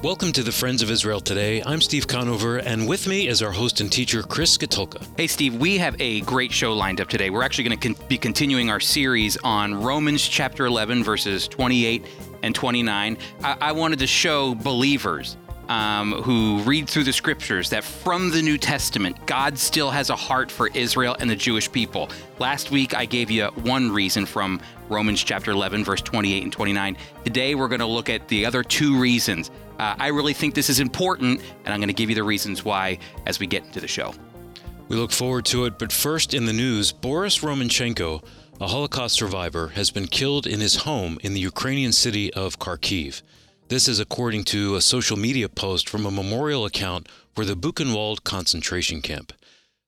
Welcome to the Friends of Israel today. I'm Steve Conover, and with me is our host and teacher, Chris Katulka. Hey, Steve, we have a great show lined up today. We're actually going to con- be continuing our series on Romans chapter 11, verses 28 and 29. I, I wanted to show believers um, who read through the scriptures that from the New Testament, God still has a heart for Israel and the Jewish people. Last week, I gave you one reason from Romans chapter 11, verse 28 and 29. Today, we're going to look at the other two reasons. Uh, I really think this is important, and I'm going to give you the reasons why as we get into the show. We look forward to it, but first in the news, Boris Romanchenko, a Holocaust survivor, has been killed in his home in the Ukrainian city of Kharkiv. This is according to a social media post from a memorial account for the Buchenwald concentration camp.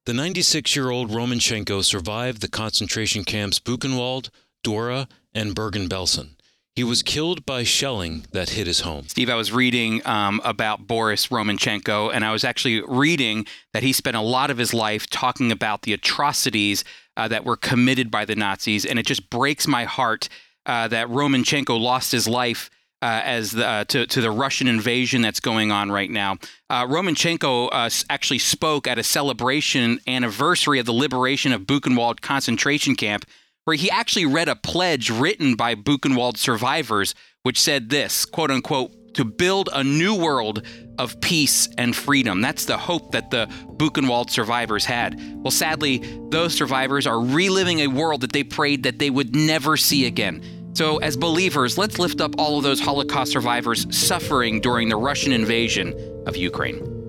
The 96 year old Romanchenko survived the concentration camps Buchenwald, Dora, and Bergen Belsen. He was killed by shelling that hit his home. Steve, I was reading um, about Boris Romanchenko, and I was actually reading that he spent a lot of his life talking about the atrocities uh, that were committed by the Nazis. And it just breaks my heart uh, that Romanchenko lost his life uh, as the, uh, to, to the Russian invasion that's going on right now. Uh, Romanchenko uh, actually spoke at a celebration anniversary of the liberation of Buchenwald concentration camp, where he actually read a pledge written by Buchenwald survivors, which said this quote unquote, to build a new world of peace and freedom. That's the hope that the Buchenwald survivors had. Well, sadly, those survivors are reliving a world that they prayed that they would never see again. So, as believers, let's lift up all of those Holocaust survivors suffering during the Russian invasion of Ukraine.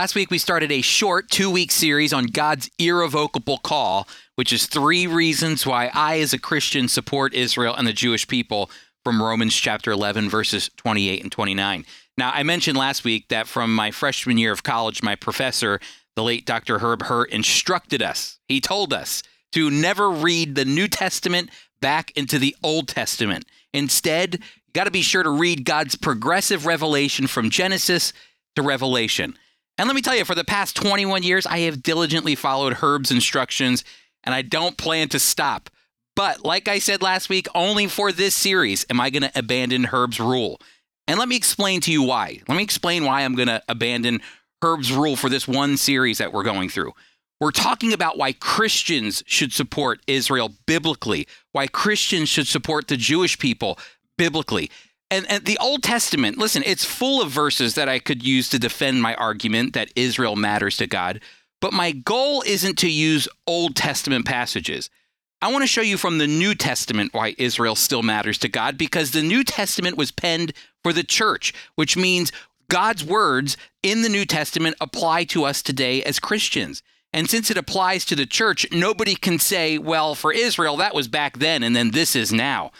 Last week, we started a short two week series on God's irrevocable call, which is three reasons why I, as a Christian, support Israel and the Jewish people from Romans chapter 11, verses 28 and 29. Now, I mentioned last week that from my freshman year of college, my professor, the late Dr. Herb Hurt, instructed us, he told us to never read the New Testament back into the Old Testament. Instead, you got to be sure to read God's progressive revelation from Genesis to Revelation. And let me tell you, for the past 21 years, I have diligently followed Herb's instructions, and I don't plan to stop. But like I said last week, only for this series am I going to abandon Herb's rule. And let me explain to you why. Let me explain why I'm going to abandon Herb's rule for this one series that we're going through. We're talking about why Christians should support Israel biblically, why Christians should support the Jewish people biblically and, and the Old Testament, listen, it's full of verses that I could use to defend my argument that Israel matters to God. But my goal isn't to use Old Testament passages. I want to show you from the New Testament why Israel still matters to God because the New Testament was penned for the church, which means God's words in the New Testament apply to us today as Christians. And since it applies to the church, nobody can say, well, for Israel, that was back then, and then this is now.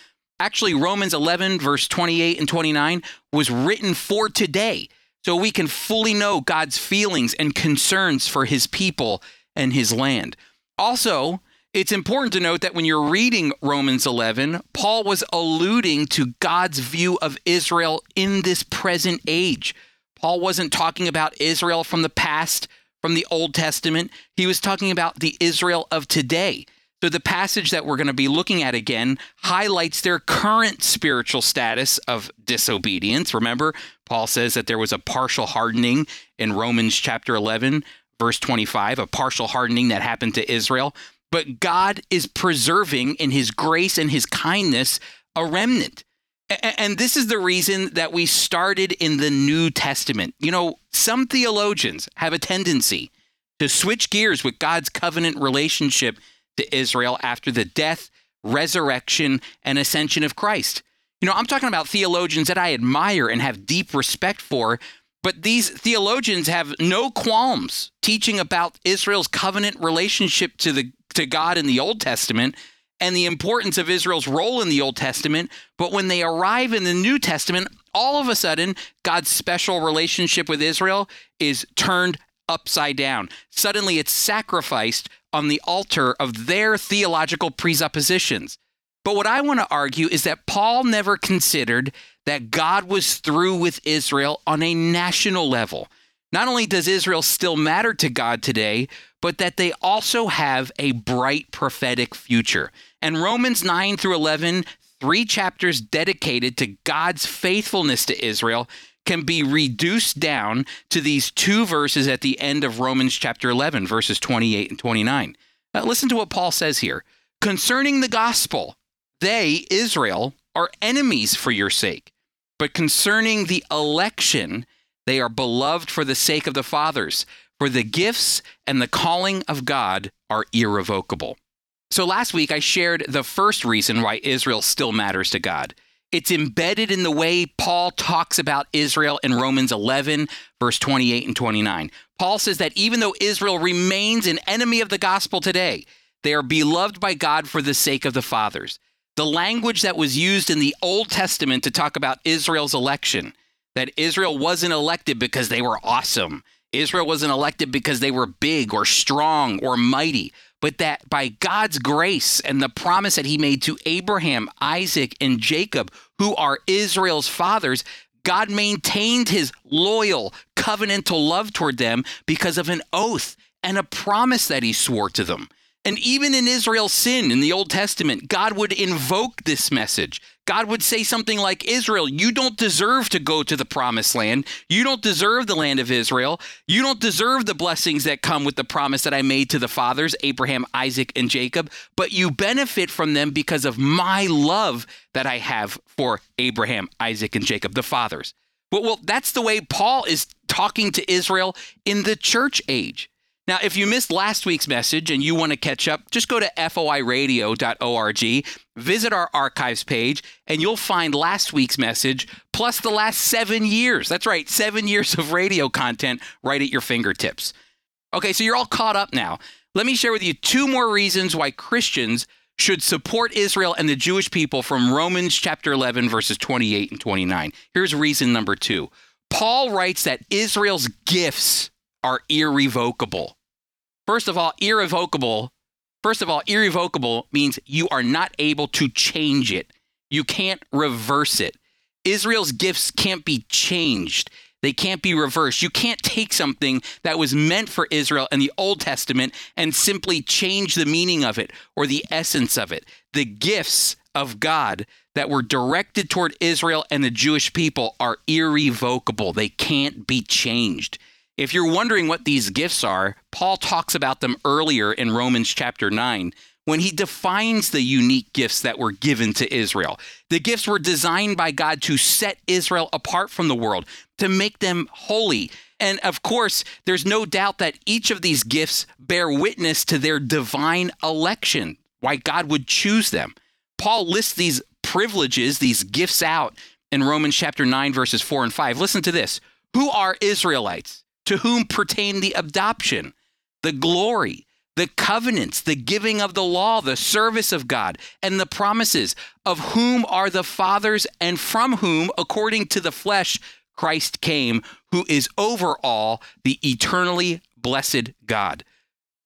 Actually, Romans 11, verse 28 and 29 was written for today. So we can fully know God's feelings and concerns for his people and his land. Also, it's important to note that when you're reading Romans 11, Paul was alluding to God's view of Israel in this present age. Paul wasn't talking about Israel from the past, from the Old Testament. He was talking about the Israel of today. So, the passage that we're going to be looking at again highlights their current spiritual status of disobedience. Remember, Paul says that there was a partial hardening in Romans chapter 11, verse 25, a partial hardening that happened to Israel. But God is preserving in his grace and his kindness a remnant. And this is the reason that we started in the New Testament. You know, some theologians have a tendency to switch gears with God's covenant relationship to Israel after the death, resurrection, and ascension of Christ. You know, I'm talking about theologians that I admire and have deep respect for, but these theologians have no qualms teaching about Israel's covenant relationship to the to God in the Old Testament and the importance of Israel's role in the Old Testament, but when they arrive in the New Testament, all of a sudden God's special relationship with Israel is turned upside down. Suddenly it's sacrificed on the altar of their theological presuppositions. But what I want to argue is that Paul never considered that God was through with Israel on a national level. Not only does Israel still matter to God today, but that they also have a bright prophetic future. And Romans 9 through 11, three chapters dedicated to God's faithfulness to Israel, can be reduced down to these two verses at the end of Romans chapter 11, verses 28 and 29. Now, listen to what Paul says here. Concerning the gospel, they, Israel, are enemies for your sake. But concerning the election, they are beloved for the sake of the fathers, for the gifts and the calling of God are irrevocable. So last week I shared the first reason why Israel still matters to God. It's embedded in the way Paul talks about Israel in Romans 11, verse 28 and 29. Paul says that even though Israel remains an enemy of the gospel today, they are beloved by God for the sake of the fathers. The language that was used in the Old Testament to talk about Israel's election that Israel wasn't elected because they were awesome. Israel wasn't elected because they were big or strong or mighty, but that by God's grace and the promise that he made to Abraham, Isaac, and Jacob, who are Israel's fathers, God maintained his loyal covenantal love toward them because of an oath and a promise that he swore to them. And even in Israel's sin in the Old Testament, God would invoke this message. God would say something like, Israel, you don't deserve to go to the promised land. You don't deserve the land of Israel. You don't deserve the blessings that come with the promise that I made to the fathers, Abraham, Isaac, and Jacob, but you benefit from them because of my love that I have for Abraham, Isaac, and Jacob, the fathers. Well, well that's the way Paul is talking to Israel in the church age. Now, if you missed last week's message and you want to catch up, just go to foiradio.org, visit our archives page, and you'll find last week's message plus the last seven years. That's right, seven years of radio content right at your fingertips. Okay, so you're all caught up now. Let me share with you two more reasons why Christians should support Israel and the Jewish people from Romans chapter 11, verses 28 and 29. Here's reason number two Paul writes that Israel's gifts are irrevocable. First of all, irrevocable. First of all, irrevocable means you are not able to change it. You can't reverse it. Israel's gifts can't be changed. They can't be reversed. You can't take something that was meant for Israel in the Old Testament and simply change the meaning of it or the essence of it. The gifts of God that were directed toward Israel and the Jewish people are irrevocable. They can't be changed. If you're wondering what these gifts are, Paul talks about them earlier in Romans chapter 9 when he defines the unique gifts that were given to Israel. The gifts were designed by God to set Israel apart from the world, to make them holy. And of course, there's no doubt that each of these gifts bear witness to their divine election, why God would choose them. Paul lists these privileges, these gifts out in Romans chapter 9, verses 4 and 5. Listen to this Who are Israelites? To whom pertain the adoption, the glory, the covenants, the giving of the law, the service of God, and the promises, of whom are the fathers, and from whom, according to the flesh, Christ came, who is over all, the eternally blessed God.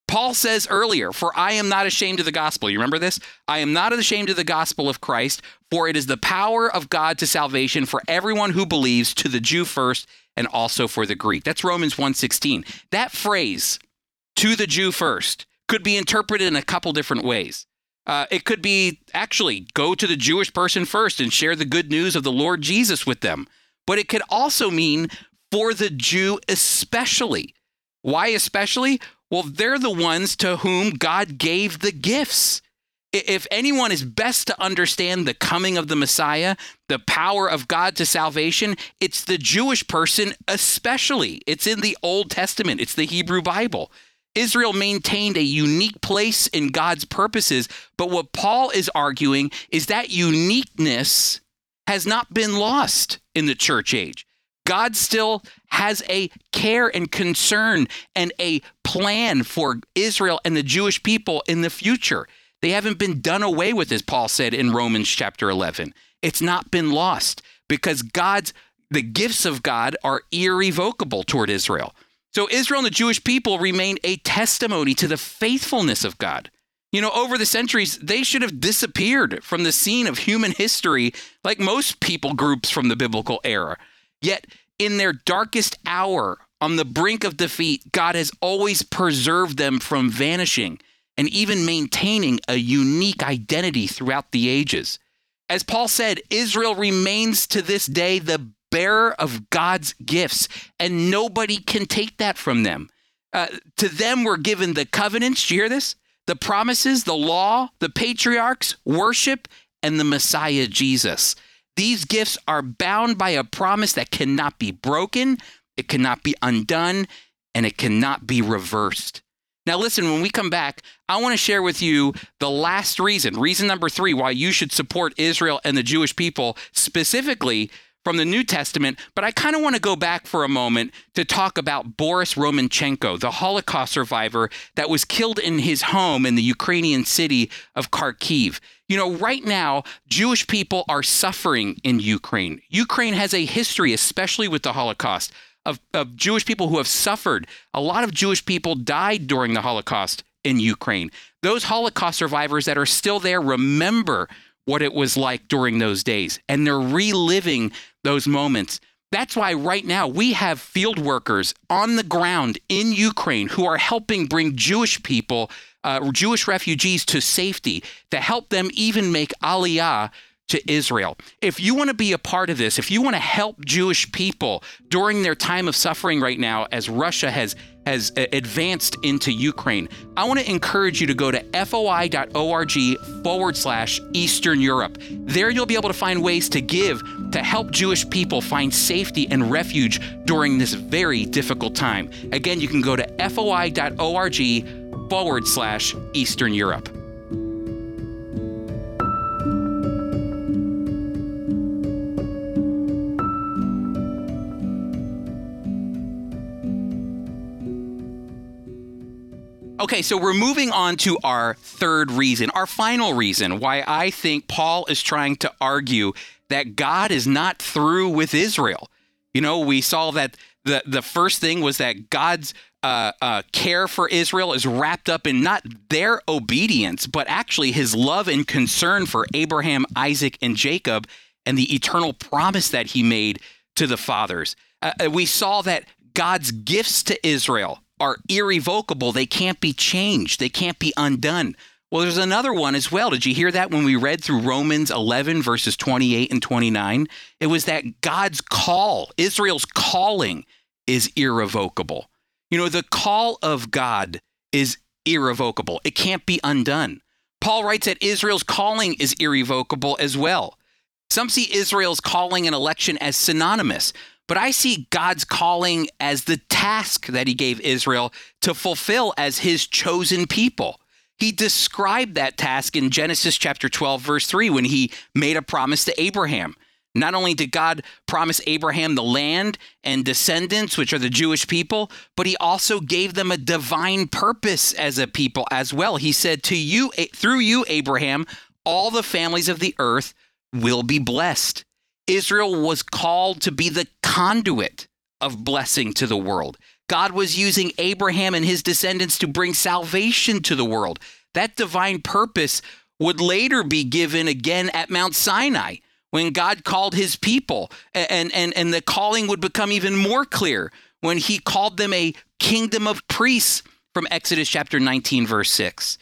Paul says earlier, For I am not ashamed of the gospel. You remember this? I am not ashamed of the gospel of Christ, for it is the power of God to salvation for everyone who believes, to the Jew first, and also for the Greek. That's Romans 1:16. That phrase, to the Jew first, could be interpreted in a couple different ways. Uh, it could be actually go to the Jewish person first and share the good news of the Lord Jesus with them. But it could also mean for the Jew especially. Why especially? Well, they're the ones to whom God gave the gifts if anyone is best to understand the coming of the Messiah, the power of God to salvation, it's the Jewish person, especially. It's in the Old Testament, it's the Hebrew Bible. Israel maintained a unique place in God's purposes, but what Paul is arguing is that uniqueness has not been lost in the church age. God still has a care and concern and a plan for Israel and the Jewish people in the future. They haven't been done away with, as Paul said in Romans chapter 11. It's not been lost because God's the gifts of God are irrevocable toward Israel. So Israel and the Jewish people remain a testimony to the faithfulness of God. You know, over the centuries, they should have disappeared from the scene of human history like most people groups from the biblical era. Yet, in their darkest hour, on the brink of defeat, God has always preserved them from vanishing and even maintaining a unique identity throughout the ages. As Paul said, Israel remains to this day the bearer of God's gifts, and nobody can take that from them. Uh, to them were given the covenants. Do you hear this? The promises, the law, the patriarchs, worship, and the Messiah Jesus. These gifts are bound by a promise that cannot be broken, it cannot be undone, and it cannot be reversed. Now, listen, when we come back, I want to share with you the last reason, reason number three, why you should support Israel and the Jewish people, specifically from the New Testament. But I kind of want to go back for a moment to talk about Boris Romanchenko, the Holocaust survivor that was killed in his home in the Ukrainian city of Kharkiv. You know, right now, Jewish people are suffering in Ukraine. Ukraine has a history, especially with the Holocaust, of, of Jewish people who have suffered. A lot of Jewish people died during the Holocaust in Ukraine. Those Holocaust survivors that are still there remember what it was like during those days, and they're reliving those moments. That's why right now we have field workers on the ground in Ukraine who are helping bring Jewish people, uh, Jewish refugees to safety to help them even make aliyah to Israel. If you want to be a part of this, if you want to help Jewish people during their time of suffering right now as Russia has has uh, advanced into Ukraine, I want to encourage you to go to foi.org forward slash Eastern Europe. There you'll be able to find ways to give to help Jewish people find safety and refuge during this very difficult time. Again, you can go to foi.org forward slash Eastern Europe. Okay, so we're moving on to our third reason, our final reason why I think Paul is trying to argue that God is not through with Israel. You know, we saw that the the first thing was that God's uh, uh, care for Israel is wrapped up in not their obedience, but actually His love and concern for Abraham, Isaac, and Jacob, and the eternal promise that He made to the fathers. Uh, uh we saw that God's gifts to Israel are irrevocable. They can't be changed, they can't be undone. Well, there's another one as well. Did you hear that when we read through Romans 11, verses 28 and 29? It was that God's call, Israel's calling, is irrevocable. You know, the call of God is irrevocable, it can't be undone. Paul writes that Israel's calling is irrevocable as well. Some see Israel's calling and election as synonymous, but I see God's calling as the task that he gave Israel to fulfill as his chosen people. He described that task in Genesis chapter 12, verse 3, when he made a promise to Abraham. Not only did God promise Abraham the land and descendants, which are the Jewish people, but he also gave them a divine purpose as a people as well. He said, To you, through you, Abraham, all the families of the earth will be blessed. Israel was called to be the conduit of blessing to the world. God was using Abraham and his descendants to bring salvation to the world. That divine purpose would later be given again at Mount Sinai when God called his people. And, and, and the calling would become even more clear when he called them a kingdom of priests from Exodus chapter 19, verse 6.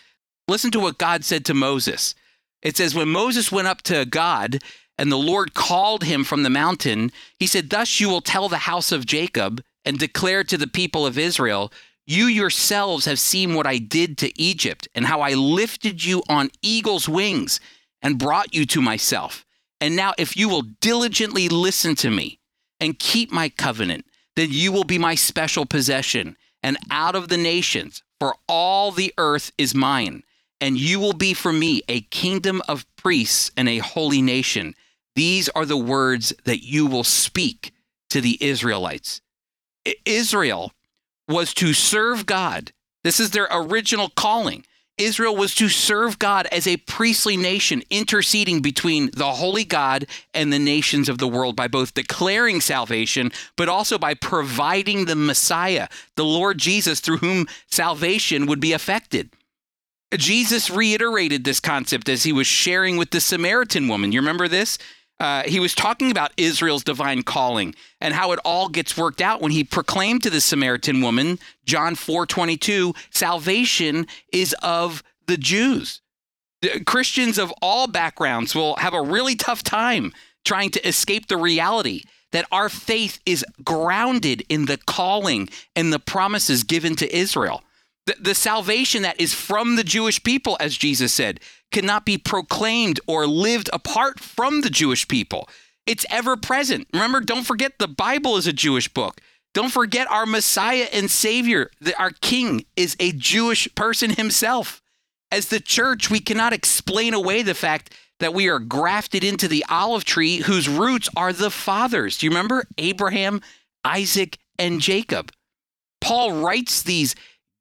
Listen to what God said to Moses. It says, When Moses went up to God, and the Lord called him from the mountain, he said, Thus you will tell the house of Jacob and declare to the people of Israel, You yourselves have seen what I did to Egypt, and how I lifted you on eagle's wings and brought you to myself. And now, if you will diligently listen to me and keep my covenant, then you will be my special possession and out of the nations, for all the earth is mine. And you will be for me a kingdom of priests and a holy nation. These are the words that you will speak to the Israelites. Israel was to serve God. This is their original calling. Israel was to serve God as a priestly nation, interceding between the holy God and the nations of the world by both declaring salvation, but also by providing the Messiah, the Lord Jesus, through whom salvation would be effected. Jesus reiterated this concept as he was sharing with the Samaritan woman. You remember this? Uh, he was talking about Israel's divine calling and how it all gets worked out when he proclaimed to the Samaritan woman, John 4 22, salvation is of the Jews. Christians of all backgrounds will have a really tough time trying to escape the reality that our faith is grounded in the calling and the promises given to Israel. The, the salvation that is from the Jewish people, as Jesus said, cannot be proclaimed or lived apart from the Jewish people. It's ever present. Remember, don't forget the Bible is a Jewish book. Don't forget our Messiah and Savior, our King, is a Jewish person himself. As the church, we cannot explain away the fact that we are grafted into the olive tree whose roots are the fathers. Do you remember Abraham, Isaac, and Jacob? Paul writes these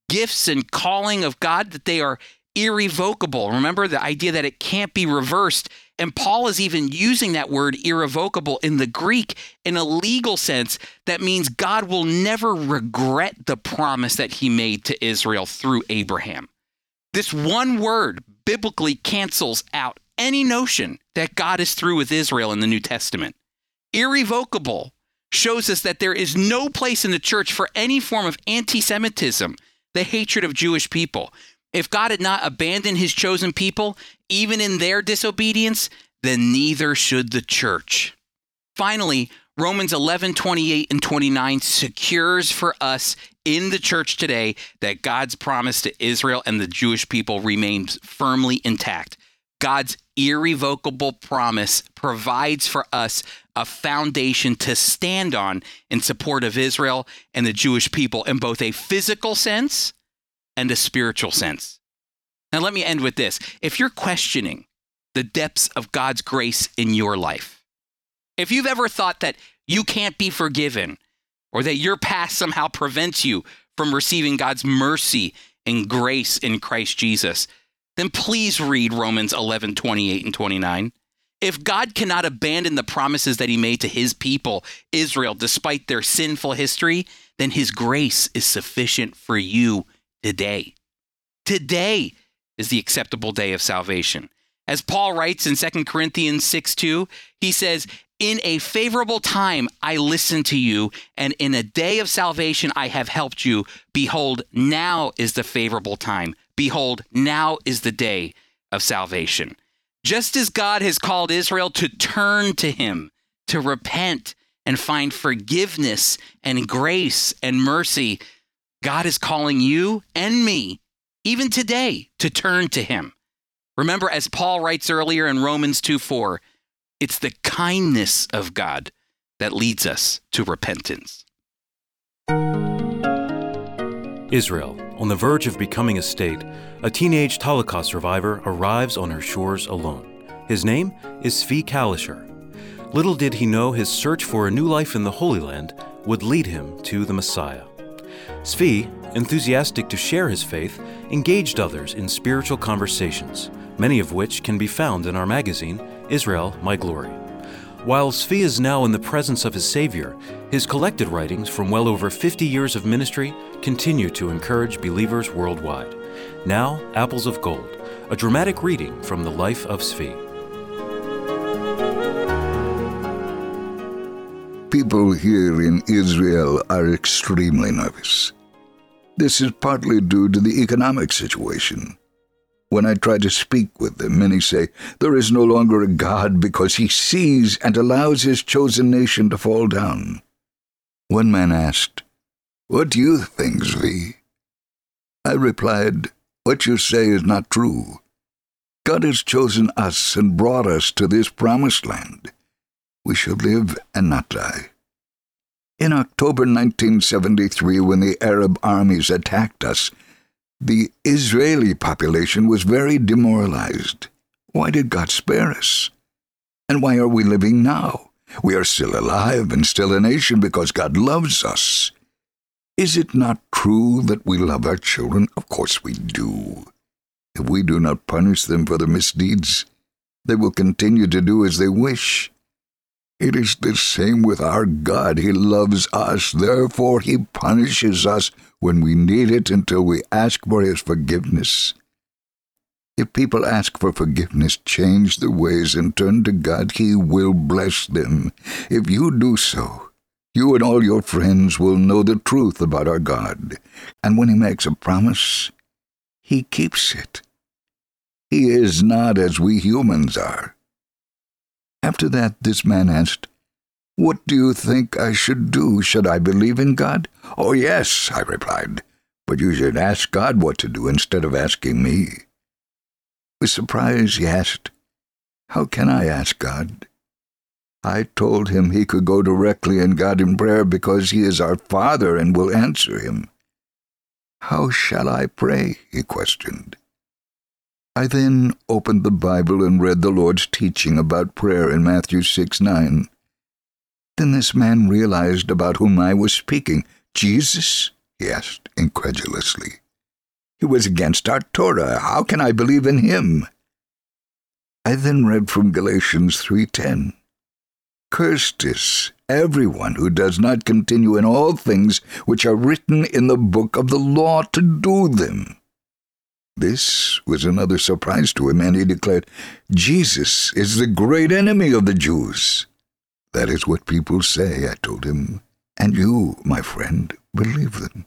gifts and calling of God that they are irrevocable. Remember the idea that it can't be reversed. And Paul is even using that word irrevocable in the Greek in a legal sense. That means God will never regret the promise that he made to Israel through Abraham. This one word biblically cancels out any notion that God is through with Israel in the New Testament. Irrevocable shows us that there is no place in the church for any form of anti Semitism, the hatred of Jewish people. If God had not abandoned his chosen people, even in their disobedience, then neither should the church. Finally, Romans 11, 28 and 29 secures for us in the church today that God's promise to Israel and the Jewish people remains firmly intact. God's irrevocable promise provides for us a foundation to stand on in support of Israel and the Jewish people in both a physical sense and a spiritual sense. Now, let me end with this. If you're questioning the depths of God's grace in your life, if you've ever thought that you can't be forgiven or that your past somehow prevents you from receiving God's mercy and grace in Christ Jesus, then please read Romans 11, 28 and 29. If God cannot abandon the promises that he made to his people, Israel, despite their sinful history, then his grace is sufficient for you today. Today is the acceptable day of salvation. As Paul writes in 2 Corinthians 6 2, he says, In a favorable time I listened to you, and in a day of salvation I have helped you. Behold, now is the favorable time. Behold, now is the day of salvation. Just as God has called Israel to turn to him, to repent and find forgiveness and grace and mercy, God is calling you and me, even today, to turn to him. Remember, as Paul writes earlier in Romans 2 4, it's the kindness of God that leads us to repentance. Israel, on the verge of becoming a state, a teenage Holocaust survivor arrives on her shores alone. His name is Zvi Kalisher. Little did he know his search for a new life in the Holy Land would lead him to the Messiah. Zvi, enthusiastic to share his faith, engaged others in spiritual conversations, many of which can be found in our magazine, Israel My Glory. While Zvi is now in the presence of his Savior, his collected writings from well over 50 years of ministry continue to encourage believers worldwide. Now, Apples of Gold, a dramatic reading from the life of Zvi. People here in Israel are extremely nervous. This is partly due to the economic situation. When I try to speak with them, many say, There is no longer a God because he sees and allows his chosen nation to fall down. One man asked, What do you think, Zvi? I replied, What you say is not true. God has chosen us and brought us to this promised land we shall live and not die. In October 1973, when the Arab armies attacked us, the Israeli population was very demoralized. Why did God spare us? And why are we living now? We are still alive and still a nation because God loves us. Is it not true that we love our children? Of course we do. If we do not punish them for their misdeeds, they will continue to do as they wish. It is the same with our God. He loves us, therefore, He punishes us when we need it until we ask for His forgiveness. If people ask for forgiveness, change their ways, and turn to God, He will bless them. If you do so, you and all your friends will know the truth about our God. And when He makes a promise, He keeps it. He is not as we humans are. After that, this man asked, What do you think I should do? Should I believe in God? Oh, yes, I replied. But you should ask God what to do instead of asking me. With surprise, he asked, How can I ask God? I told him he could go directly in God in prayer because he is our Father and will answer him. How shall I pray? he questioned. I then opened the Bible and read the Lord's teaching about prayer in Matthew 6 9. Then this man realized about whom I was speaking. Jesus? he asked incredulously. He was against our Torah. How can I believe in him? I then read from Galatians 3:10. Cursed is everyone who does not continue in all things which are written in the book of the law to do them. This was another surprise to him, and he declared, Jesus is the great enemy of the Jews. That is what people say, I told him, and you, my friend, believe them.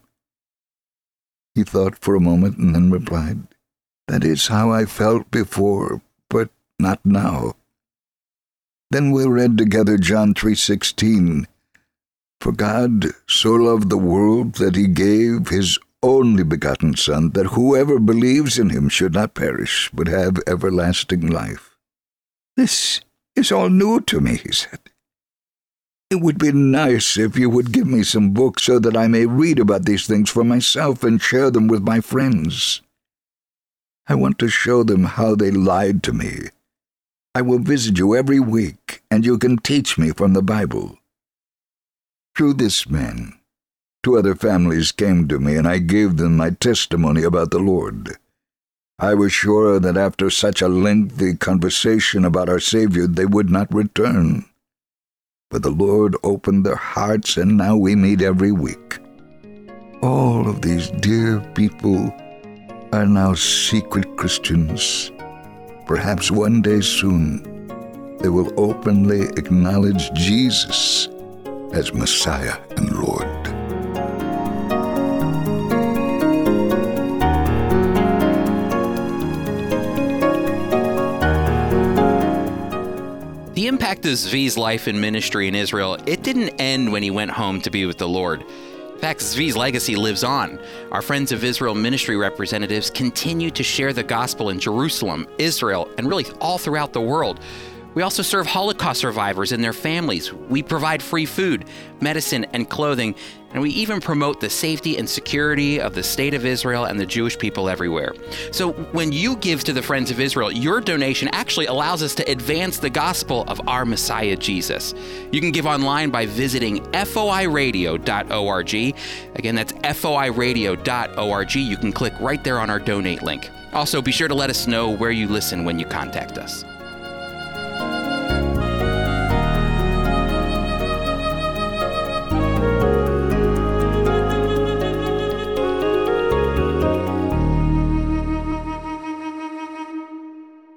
He thought for a moment and then replied, That is how I felt before, but not now. Then we read together John 3:16. For God so loved the world that he gave his only begotten Son, that whoever believes in him should not perish, but have everlasting life. This is all new to me, he said. It would be nice if you would give me some books so that I may read about these things for myself and share them with my friends. I want to show them how they lied to me. I will visit you every week, and you can teach me from the Bible. Through this man, two other families came to me, and I gave them my testimony about the Lord. I was sure that after such a lengthy conversation about our Savior, they would not return. But the Lord opened their hearts, and now we meet every week. All of these dear people are now secret Christians. Perhaps one day soon they will openly acknowledge Jesus as Messiah and Lord. The impact of Zvi's life and ministry in Israel, it didn't end when he went home to be with the Lord. In fact, Zvi's legacy lives on. Our Friends of Israel ministry representatives continue to share the gospel in Jerusalem, Israel, and really all throughout the world. We also serve Holocaust survivors and their families. We provide free food, medicine, and clothing, and we even promote the safety and security of the state of Israel and the Jewish people everywhere. So when you give to the Friends of Israel, your donation actually allows us to advance the gospel of our Messiah Jesus. You can give online by visiting foiradio.org. Again, that's foiradio.org. You can click right there on our donate link. Also, be sure to let us know where you listen when you contact us.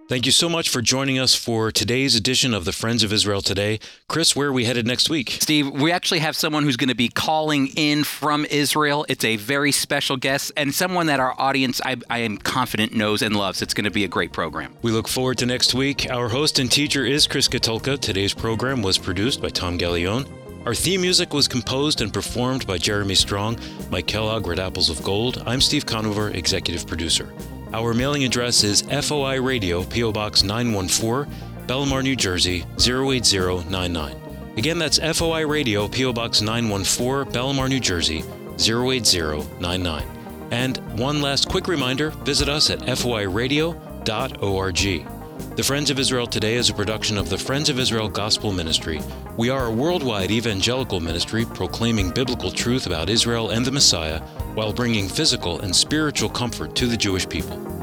Thank you so much for joining us for today's edition of the Friends of Israel Today. Chris, where are we headed next week? Steve, we actually have someone who's going to be calling in from Israel. It's a very special guest and someone that our audience, I, I am confident, knows and loves. It's going to be a great program. We look forward to next week. Our host and teacher is Chris Katulka. Today's program was produced by Tom Gallione. Our theme music was composed and performed by Jeremy Strong. Mike Kellogg read Apples of Gold. I'm Steve Conover, executive producer. Our mailing address is FOI Radio, P.O. Box 914, Bellmawr, New Jersey 08099. Again, that's FOI Radio, P.O. Box 914, Bellmawr, New Jersey 08099. And one last quick reminder visit us at foiradio.org. The Friends of Israel Today is a production of the Friends of Israel Gospel Ministry. We are a worldwide evangelical ministry proclaiming biblical truth about Israel and the Messiah while bringing physical and spiritual comfort to the Jewish people.